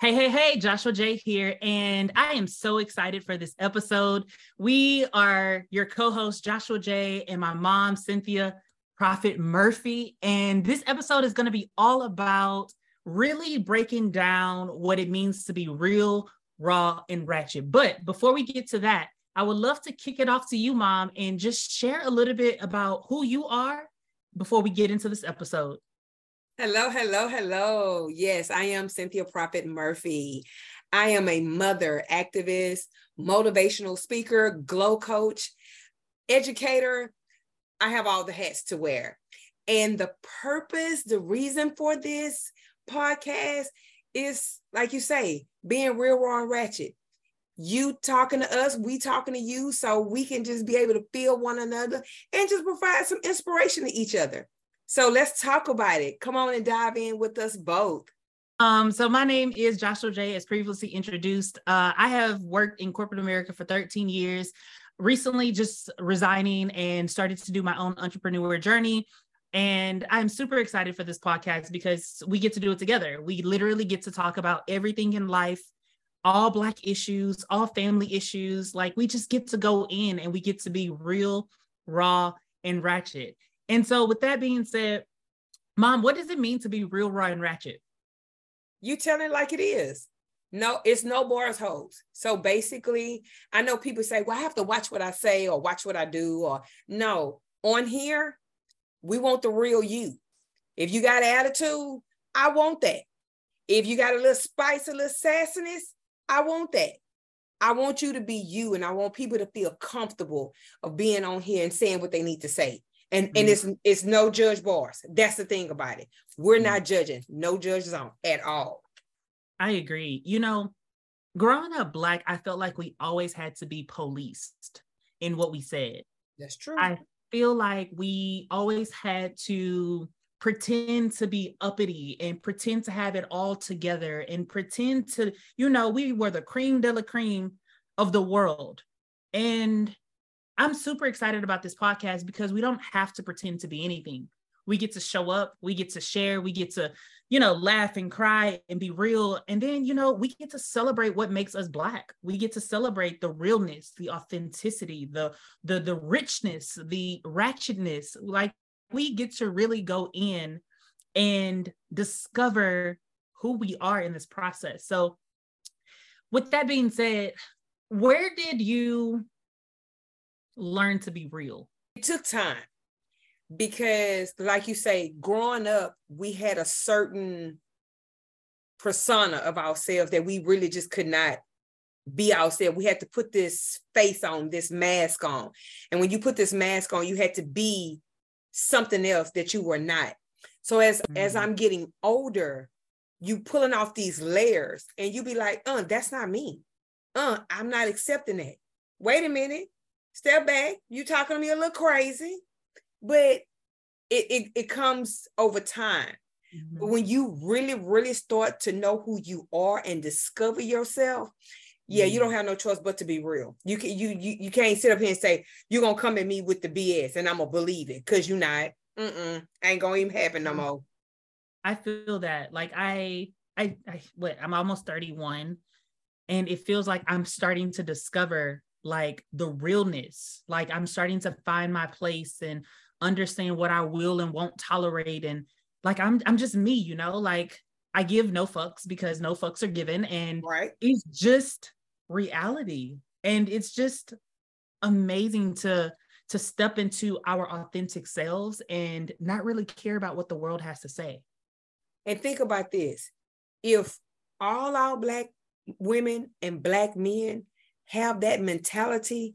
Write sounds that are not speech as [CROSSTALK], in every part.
Hey, hey, hey, Joshua Jay here, and I am so excited for this episode. We are your co host, Joshua Jay, and my mom, Cynthia Prophet Murphy. And this episode is going to be all about really breaking down what it means to be real, raw, and ratchet. But before we get to that, I would love to kick it off to you, mom, and just share a little bit about who you are before we get into this episode. Hello, hello, hello. Yes, I am Cynthia Prophet Murphy. I am a mother, activist, motivational speaker, glow coach, educator. I have all the hats to wear. And the purpose, the reason for this podcast is, like you say, being real, raw, and ratchet. You talking to us, we talking to you, so we can just be able to feel one another and just provide some inspiration to each other. So let's talk about it. Come on and dive in with us both. Um, so my name is Joshua Jay, as previously introduced. Uh, I have worked in corporate America for 13 years. Recently, just resigning and started to do my own entrepreneur journey. And I'm super excited for this podcast because we get to do it together. We literally get to talk about everything in life, all Black issues, all family issues. Like we just get to go in and we get to be real, raw, and ratchet. And so, with that being said, mom, what does it mean to be real, raw, and ratchet? You tell it like it is. No, it's no bars holes. So basically, I know people say, well, I have to watch what I say or watch what I do, or no, on here, we want the real you. If you got attitude, I want that. If you got a little spice, a little sassiness, I want that. I want you to be you, and I want people to feel comfortable of being on here and saying what they need to say and mm-hmm. and it's it's no judge bars. That's the thing about it. We're mm-hmm. not judging no judge zone at all. I agree. You know growing up black i felt like we always had to be policed in what we said. That's true. I feel like we always had to pretend to be uppity and pretend to have it all together and pretend to you know we were the cream de la cream of the world. And I'm super excited about this podcast because we don't have to pretend to be anything. We get to show up, we get to share, we get to, you know, laugh and cry and be real. And then, you know, we get to celebrate what makes us black. We get to celebrate the realness, the authenticity, the the the richness, the ratchetness. Like we get to really go in and discover who we are in this process. So with that being said, where did you learn to be real? It took time because, like you say, growing up, we had a certain persona of ourselves that we really just could not be ourselves. We had to put this face on, this mask on. And when you put this mask on, you had to be something else that you were not. So as mm-hmm. as I'm getting older, you pulling off these layers and you be like, uh, that's not me. Uh, I'm not accepting that. Wait a minute step back. You talking to me a little crazy, but it it, it comes over time. Mm-hmm. But when you really, really start to know who you are and discover yourself, yeah, mm-hmm. you don't have no choice but to be real. You can you you you can't sit up here and say you're gonna come at me with the BS and I'm gonna believe it because you're not. Mm-mm, ain't gonna even happen no mm-hmm. more. I feel that like I I I what I'm almost 31 and it feels like I'm starting to discover like the realness. Like I'm starting to find my place and understand what I will and won't tolerate. And like I'm I'm just me, you know, like I give no fucks because no fucks are given. And right. it's just reality. And it's just amazing to to step into our authentic selves and not really care about what the world has to say. And think about this. If all our black women and black men have that mentality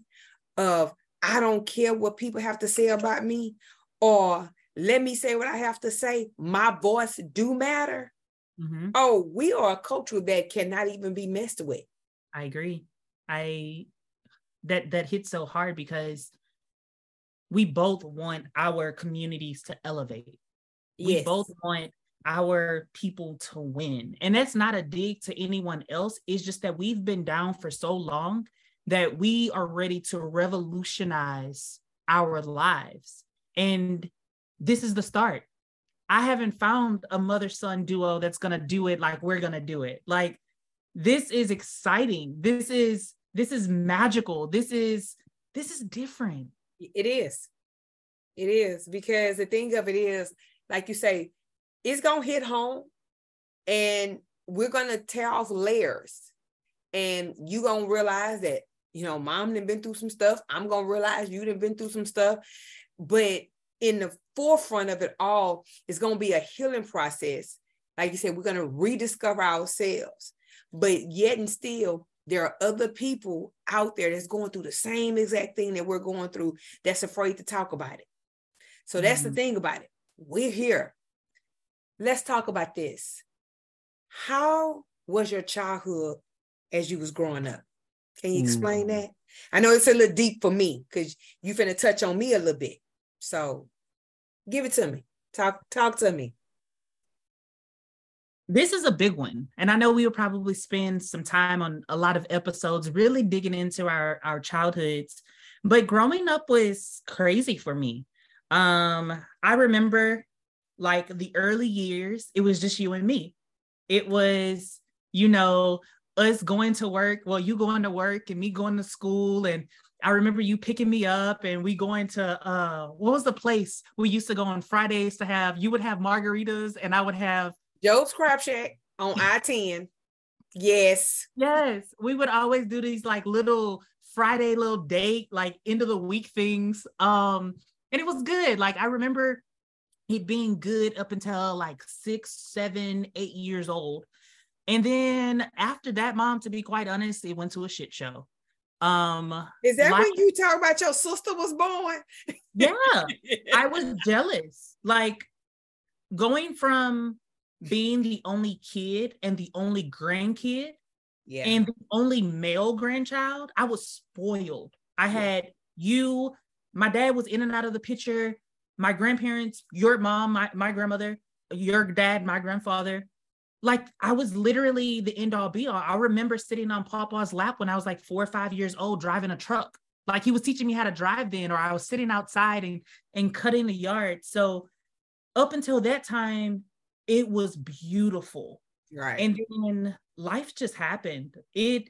of I don't care what people have to say about me, or let me say what I have to say. My voice do matter. Mm-hmm. Oh, we are a culture that cannot even be messed with. I agree. I that that hits so hard because we both want our communities to elevate. Yes. We both want our people to win. And that's not a dig to anyone else. It's just that we've been down for so long that we are ready to revolutionize our lives. And this is the start. I haven't found a mother son duo that's going to do it like we're going to do it. Like this is exciting. This is this is magical. This is this is different. It is. It is because the thing of it is, like you say, it's gonna hit home and we're gonna tear off layers. And you gonna realize that, you know, mom done been through some stuff. I'm gonna realize you done been through some stuff. But in the forefront of it all is gonna be a healing process. Like you said, we're gonna rediscover ourselves. But yet and still, there are other people out there that's going through the same exact thing that we're going through that's afraid to talk about it. So that's mm-hmm. the thing about it. We're here. Let's talk about this. How was your childhood as you was growing up? Can you explain mm-hmm. that? I know it's a little deep for me because you finna touch on me a little bit. So give it to me. Talk, talk to me this is a big one and i know we will probably spend some time on a lot of episodes really digging into our our childhoods but growing up was crazy for me um i remember like the early years it was just you and me it was you know us going to work well you going to work and me going to school and I remember you picking me up and we going to uh what was the place we used to go on Fridays to have you would have margaritas and I would have Joe's Crab Shack on [LAUGHS] I 10. Yes. Yes. We would always do these like little Friday little date, like end of the week things. Um, and it was good. Like I remember it being good up until like six, seven, eight years old. And then after that, mom, to be quite honest, it went to a shit show. Um is that like, when you talk about your sister was born? yeah, [LAUGHS] I was jealous. Like going from being the only kid and the only grandkid yeah. and the only male grandchild, I was spoiled. I had you, my dad was in and out of the picture, my grandparents, your mom, my, my grandmother, your dad, my grandfather. Like I was literally the end all be all. I remember sitting on Papa's lap when I was like four or five years old driving a truck. Like he was teaching me how to drive then, or I was sitting outside and and cutting the yard. So up until that time, it was beautiful. Right. And then life just happened. It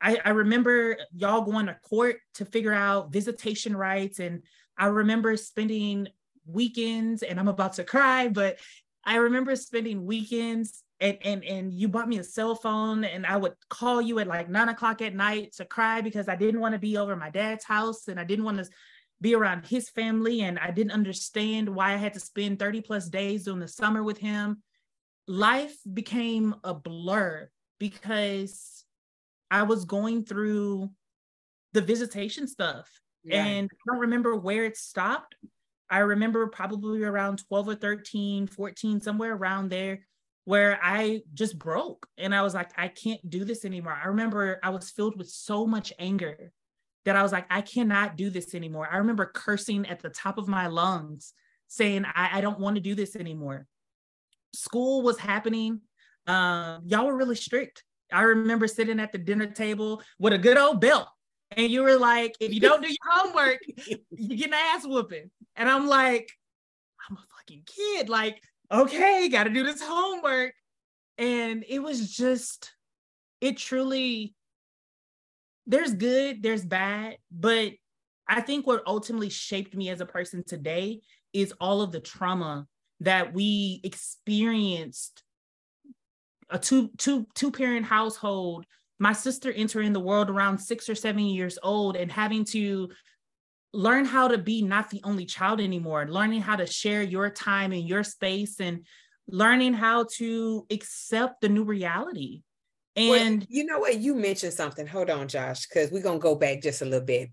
I, I remember y'all going to court to figure out visitation rights. And I remember spending weekends, and I'm about to cry, but I remember spending weekends and and and you bought me a cell phone and I would call you at like nine o'clock at night to cry because I didn't want to be over my dad's house and I didn't want to be around his family and I didn't understand why I had to spend 30 plus days during the summer with him. Life became a blur because I was going through the visitation stuff yeah. and I don't remember where it stopped. I remember probably around 12 or 13, 14, somewhere around there where I just broke and I was like, I can't do this anymore. I remember I was filled with so much anger that I was like, I cannot do this anymore. I remember cursing at the top of my lungs, saying, I, I don't want to do this anymore. School was happening. Um, y'all were really strict. I remember sitting at the dinner table with a good old belt. And you were like, if you don't do your homework, you get an ass whooping. And I'm like, I'm a fucking kid. Like, okay, got to do this homework. And it was just, it truly there's good, there's bad, but I think what ultimately shaped me as a person today is all of the trauma that we experienced a two two two parent household my sister entering the world around 6 or 7 years old and having to learn how to be not the only child anymore learning how to share your time and your space and learning how to accept the new reality and well, you know what? You mentioned something. Hold on, Josh, because we're gonna go back just a little bit.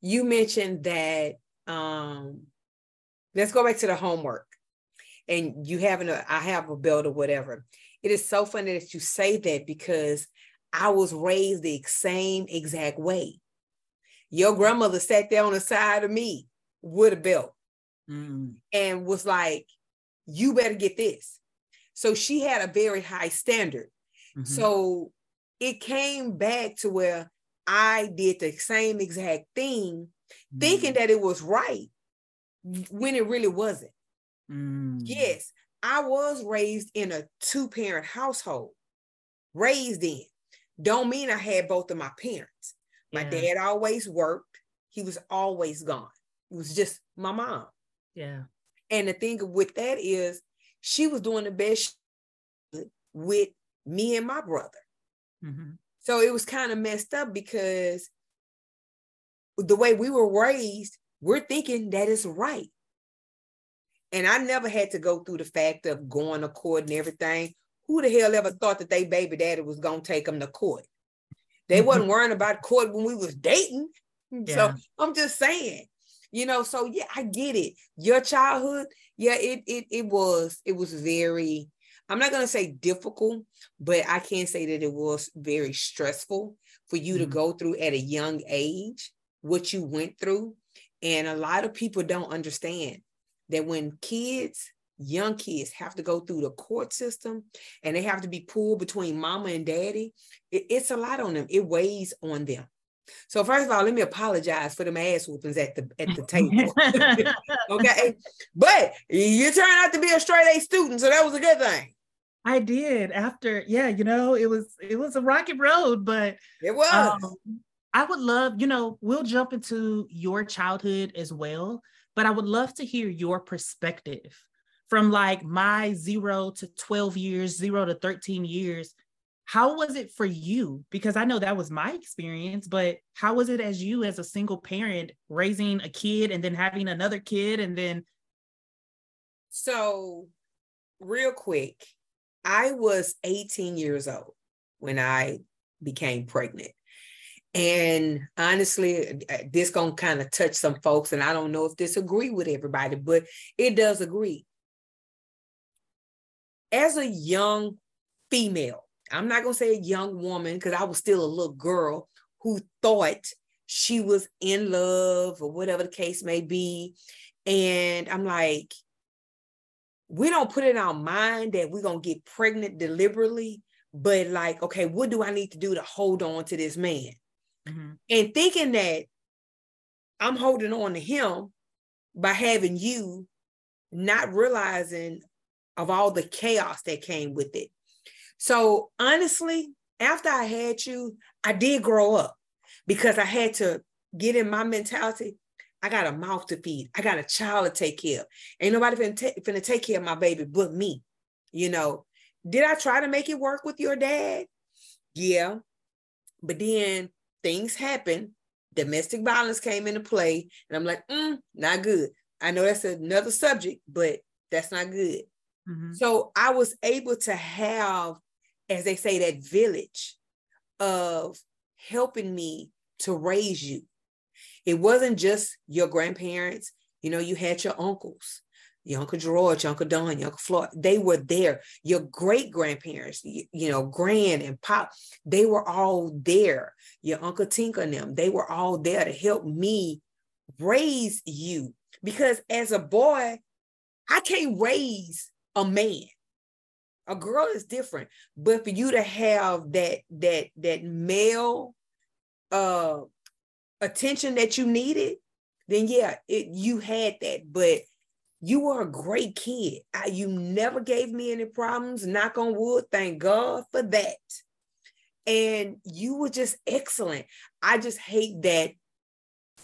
You mentioned that um let's go back to the homework. And you having a I have a belt or whatever. It is so funny that you say that because I was raised the same exact way. Your grandmother sat there on the side of me with a belt mm. and was like, You better get this. So she had a very high standard. Mm-hmm. So it came back to where I did the same exact thing, mm-hmm. thinking that it was right when it really wasn't. Mm-hmm. Yes, I was raised in a two parent household, raised in. Don't mean I had both of my parents. My Yeah. dad always worked. He was always gone. It was just my mom. Yeah. And the thing with that is she was doing the best with me and my brother. Mhm. So it was kind of messed up because the way we were raised, we're thinking that is right. And I never had to go through the fact of going to court and everything. Who the hell ever thought that they baby daddy was gonna take them to court? They wasn't worrying about court when we was dating. So I'm just saying, you know, so yeah, I get it. Your childhood, yeah, it it it was it was very I'm not gonna say difficult, but I can say that it was very stressful for you to Mhm. go through at a young age what you went through. And a lot of people don't understand that when kids, young kids, have to go through the court system and they have to be pulled between mama and daddy, it- it's a lot on them. It weighs on them. So first of all, let me apologize for them ass whoopings at the at the table. [LAUGHS] okay. But you turned out to be a straight A student, so that was a good thing. I did after, yeah, you know, it was it was a rocky road, but It was. um, I would love, you know, we'll jump into your childhood as well, but I would love to hear your perspective from like my zero to 12 years, zero to 13 years. How was it for you? Because I know that was my experience, but how was it as you, as a single parent, raising a kid and then having another kid and then So, real quick, I was 18 years old when I became pregnant. And honestly, uh, this gonna kind of touch some folks, and I don't know if this agree with everybody, but it does agree. As a young female, I'm not gonna say a young woman because I was still a little girl who thought she was in love or whatever the case may be. And I'm like, we don't put it in our mind that we're gonna get pregnant deliberately, but like, okay, what do I need to do to hold on to this man? Mhm. And thinking that I'm holding on to him by having you, not realizing of all the chaos that came with it. So honestly, after I had you, I did grow up because I had to get in my mentality. I got a mouth to feed. I got a child to take care of. Ain't nobody finna, ta- finna take care of my baby but me. You know, did I try to make it work with your dad? Yeah. But then things happen. Domestic violence came into play. And I'm like, mm, not good. I know that's another subject, but that's not good. Mhm. So I was able to have, as they say, that village of helping me to raise you. It wasn't just your grandparents, you know, you had your uncles, your Uncle George, your Uncle Don, your Uncle Floyd. They were there. Your great grandparents, you, you know, grand and pop, they were all there. Your Uncle Tinker and them, they were all there to help me raise you. Because as a boy, I can't raise a man. A girl is different, but for you to have that that that male uh attention that you needed, then yeah, it you had that. But you were a great kid. I, you never gave me any problems. Knock on wood. Thank God for that. And you were just excellent. I just hate that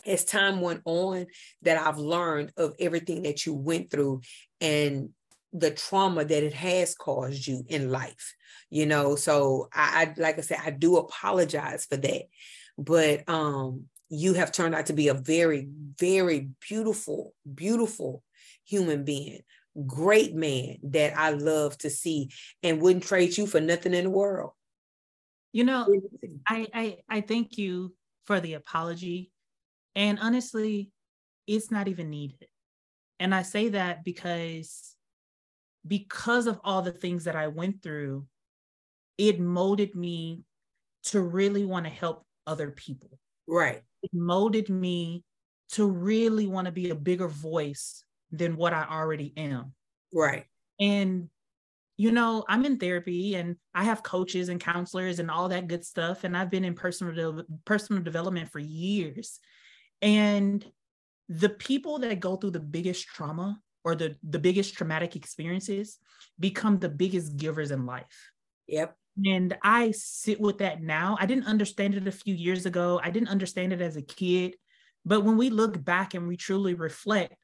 as time went on that I've learned of everything that you went through and the trauma that it has caused you in life. You know, so I, I like I said, I do apologize for that. But um you have turned out to be a very, very beautiful, beautiful human being, great man that I love to see and wouldn't trade you for nothing in the world. You know, I, I I thank you for the apology. And honestly, it's not even needed. And I say that because because of all the things that I went through, it molded me to really want to help other people. Right. It molded me to really want to be a bigger voice than what I already am. Right. And you know, I'm in therapy and I have coaches and counselors and all that good stuff. And I've been in personal de- personal development for years. And the people that go through the biggest trauma or the, the biggest traumatic experiences become the biggest givers in life Yep. And I sit with that now. I didn't understand it a few years ago. I didn't understand it as a kid. But when we look back and we truly reflect,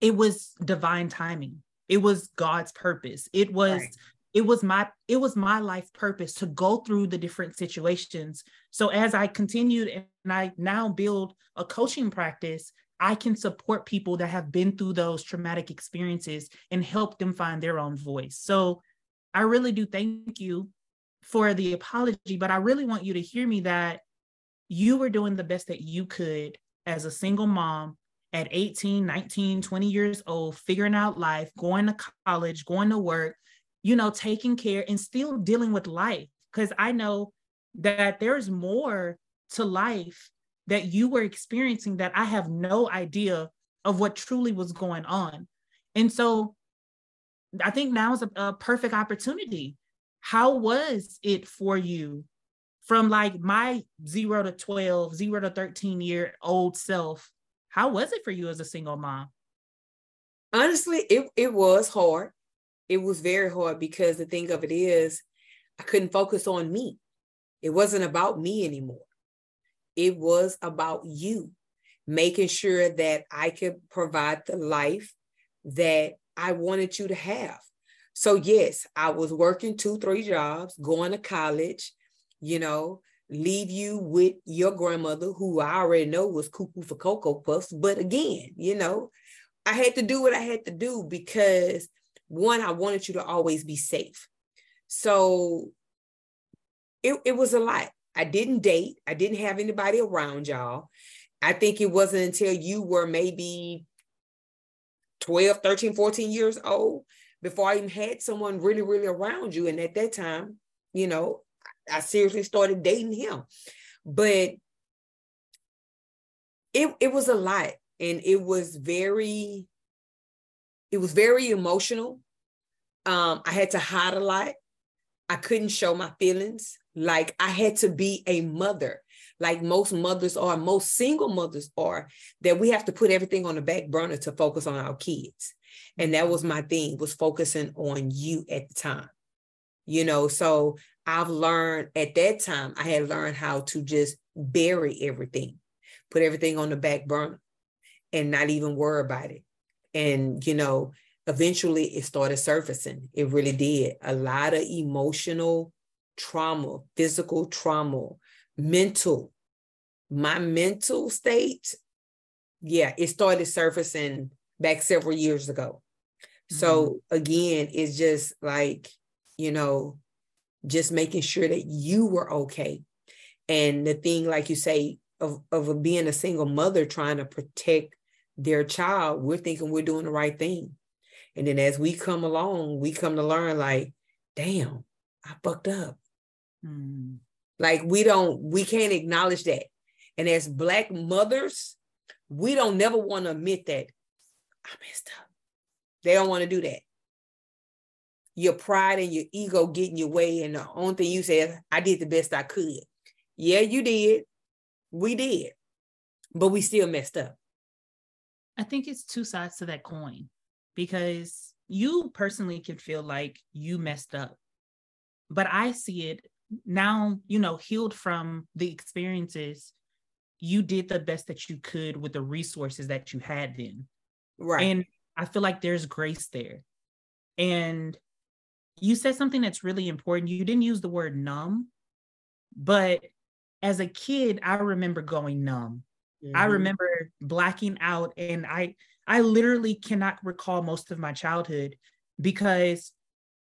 it was divine timing. It was God's purpose. It was right. it was my it was my life purpose to go through the different situations. So as I continued and I now build a coaching practice, I can support people that have been through those traumatic experiences and help them find their own voice. So I really do thank you for the apology, but I really want you to hear me that you were doing the best that you could as a single mom at 18, 19, 20 years old, figuring out life, going to college, going to work, you know, taking care and still dealing with life. Because I know that there's more to life that you were experiencing that I have no idea of what truly was going on. And so I think now is a, a perfect opportunity. How was it for you from like my zero to 12, zero to 13 year old self? How was it for you as a single mom? Honestly, it, it was hard. It was very hard because the thing of it is, I couldn't focus on me. It wasn't about me anymore. It was about you, making sure that I could provide the life that I wanted you to have. So, yes, I was working two, three jobs, going to college, you know, leave you with your grandmother, who I already know was cuckoo for Cocoa Puffs. But again, you know, I had to do what I had to do because one, I wanted you to always be safe. So it, it was a lot. I didn't date. I didn't have anybody around y'all. I think it wasn't until you were maybe 12, 13, 14 years old before I even had someone really, really around you. And at that time, you know, I seriously started dating him. But it, it was a lot. And it was very, it was very emotional. Um, I had to hide a lot. I couldn't show my feelings. Like I had to be a mother, like most mothers are, most single mothers are, that we have to put everything on the back burner to focus on our kids. And that was mm-hmm. my thing, was focusing on you at the time. You know, so I've learned at that time, I had learned how to just bury everything, put everything on the back burner and not even worry about it. And, you know, eventually it started surfacing. It really did. A lot of emotional trauma, physical trauma, mental. My mental state, yeah, it started surfacing back several years ago. Mm-hmm. So again, it's just like, you know, just making sure that you were okay. And the thing, like you say, of, of being a single mother trying to protect their child, we're thinking we're doing the right thing. And then as we come along, we come to learn like, damn, I fucked up. Mm. Like we don't, we can't acknowledge that. And as black mothers, we don't never want to admit that I messed up. They don't want to do that. Your pride and your ego get in your way. And the only thing you say is, I did the best I could. Yeah, you did. We did. But we still messed up. I think it's two sides to that coin because you personally can feel like you messed up. But I see it now, you know, healed from the experiences, you did the best that you could with the resources that you had then. Right. And I feel like there's grace there. And you said something that's really important. You didn't use the word numb, but as a kid, I remember going numb. Mm-hmm. I remember blacking out and I I literally cannot recall most of my childhood because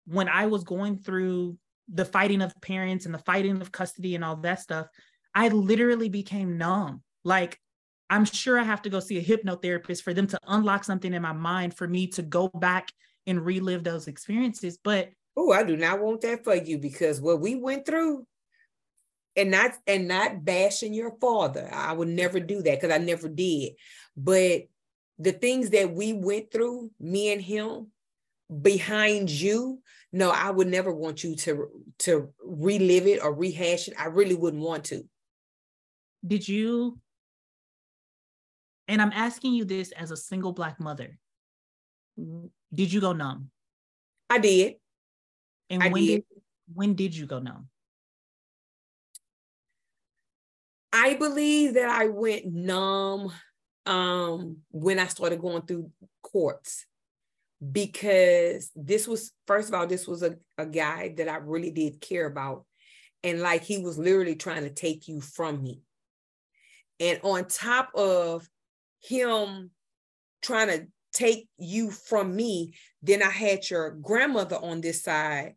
when I was going through the fighting of parents and the fighting of custody and all that stuff, I literally became numb. Like, I'm sure I have to go see a hypnotherapist for them to unlock something in my mind for me to go back and relive those experiences. But oh, I do not want that for you because what we went through, and not and not bashing your father, I would never do that because I never did. But the things that we went through, me and him, behind you, no, I would never want you to to relive it or rehash it. I really wouldn't want to. Did you? And I'm asking you this as a single black mother. Did you go numb? I did. And I when did. did when did you go numb? I believe that I went numb um, when I started going through courts because this was first of all this was a, a guy that I really did care about. And like he was literally trying to take you from me. And on top of him trying to take you from me then I had your grandmother on this side.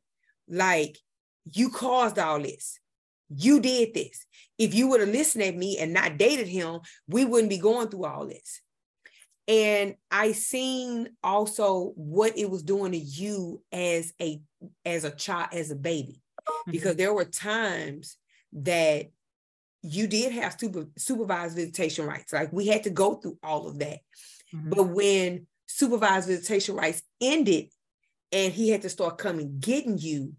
Like you caused all this. You did this. If you would have listened at me and not dated him we wouldn't be going through all this and i seen also what it was doing to you as a as a child as a baby mm-hmm. because there were times that you did have super, supervised visitation rights like we had to go through all of that mm-hmm. but when supervised visitation rights ended and he had to start coming getting you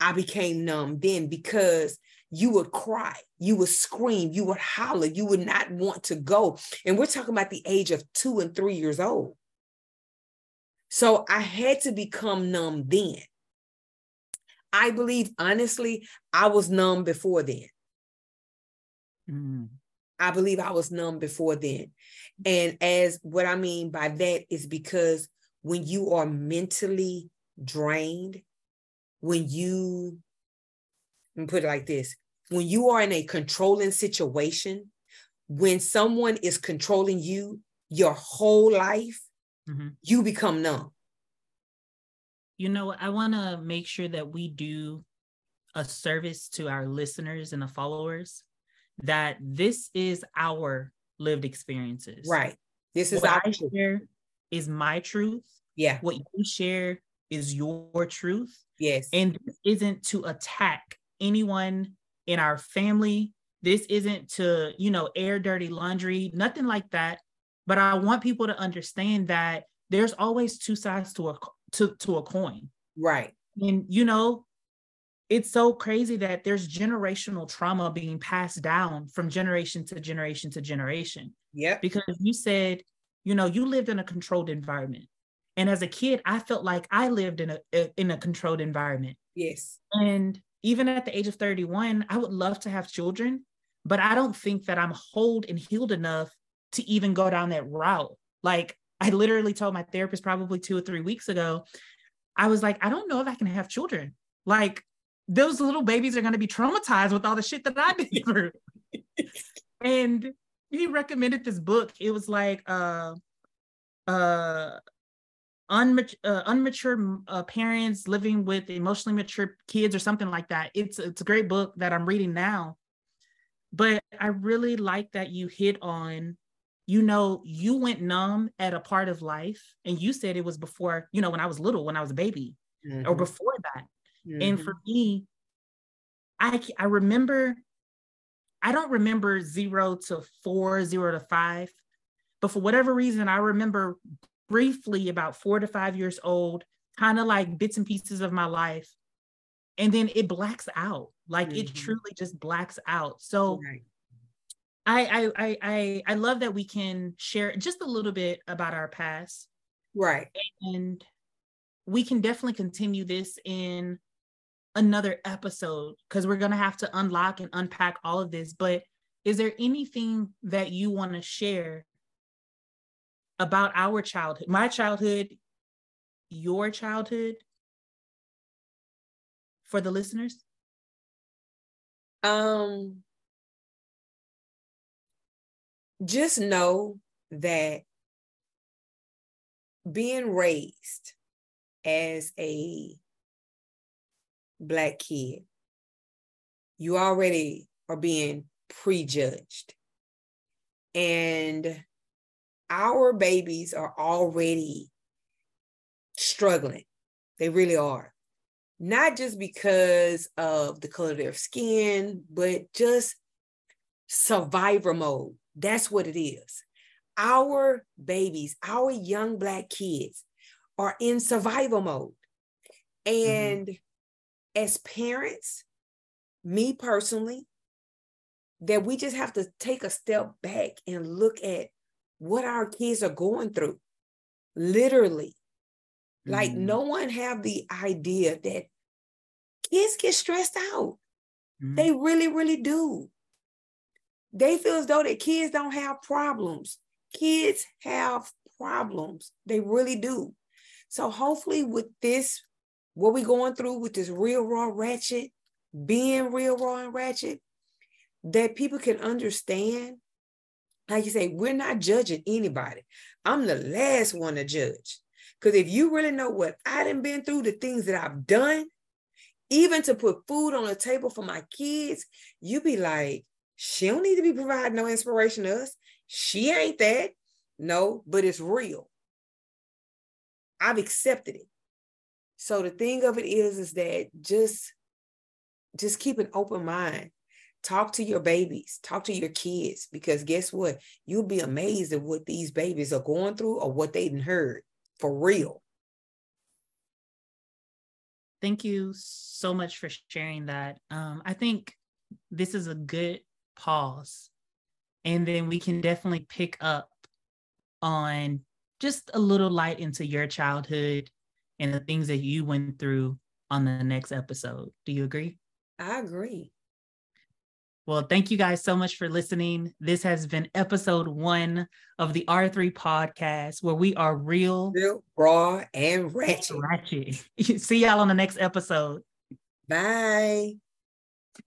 i became numb then because you would cry, you would scream, you would holler, you would not want to go. And we're talking about the age of two and three years old. So I had to become numb then. I believe, honestly, I was numb before then. Mm. I believe I was numb before then. And as what I mean by that is because when you are mentally drained, when you and put it like this when you are in a controlling situation, when someone is controlling you your whole life, mm-hmm. you become numb. You know, I want to make sure that we do a service to our listeners and the followers that this is our lived experiences. Right. This is what I truth. share is my truth. Yeah. What you share is your truth. Yes. And this isn't to attack anyone in our family. This isn't to, you know, air dirty laundry, nothing like that. But I want people to understand that there's always two sides to a to, to a coin. Right. And you know, it's so crazy that there's generational trauma being passed down from generation to generation to generation. Yeah. Because you said, you know, you lived in a controlled environment. And as a kid, I felt like I lived in a in a controlled environment. Yes. And even at the age of 31, I would love to have children, but I don't think that I'm whole and healed enough to even go down that route. Like I literally told my therapist probably two or three weeks ago, I was like, I don't know if I can have children. Like those little babies are going to be traumatized with all the shit that I've been [LAUGHS] through. and he recommended this book. It was like uh uh unmat- uh, unmature uh, parents living with emotionally mature kids or something like that. It's it's a great book that I'm reading now. But I really like that you hit on you know you went numb at a part of life and you said it was before, you know, when I was little, when I was a baby mm-hmm. or before that. Mm-hmm. And for me I I remember I don't remember 0 to 4, 0 to 5, but for whatever reason I remember briefly about four to five years old, kind of like bits and pieces of my life. And then it blacks out. Like mm-hmm. it truly just blacks out. So right. I, I I I love that we can share just a little bit about our past. Right. And we can definitely continue this in another episode because we're gonna have to unlock and unpack all of this. But is there anything that you want to share about our childhood, my childhood, your childhood for the listeners? Um just know that being raised as a black kid, you already are being prejudged. And our babies are already struggling. They really are. Not just because of the color of their skin, but just survivor mode. That's what it is. Our babies, our young Black kids are in survival mode. And mm-hmm. as parents, me personally, that we just have to take a step back and look at what our kids are going through literally like mm-hmm. no one have the idea that kids get stressed out. Mm-hmm. They really, really do. They feel as though that kids don't have problems. Kids have problems. They really do. So hopefully with this, what we're going through with this real raw ratchet, being real raw and ratchet, that people can understand. Like you say, we're not judging anybody. I'm the last one to judge. Because if you really know what I done been through, the things that I've done, even to put food on the table for my kids, you be like, she don't need to be providing no inspiration to us. She ain't that. No, but it's real. I've accepted it. So the thing of it is, is that just, just keep an open mind. Talk to your babies, talk to your kids, because guess what? You'll be amazed at what these babies are going through or what they've heard for real. Thank you so much for sharing that. Um, I think this is a good pause. And then we can definitely pick up on just a little light into your childhood and the things that you went through on the next episode. Do you agree? I agree. Well, thank you guys so much for listening. This has been episode one of the R3 podcast where we are real, real raw, and ratchet. ratchet. [LAUGHS] See y'all on the next episode. Bye.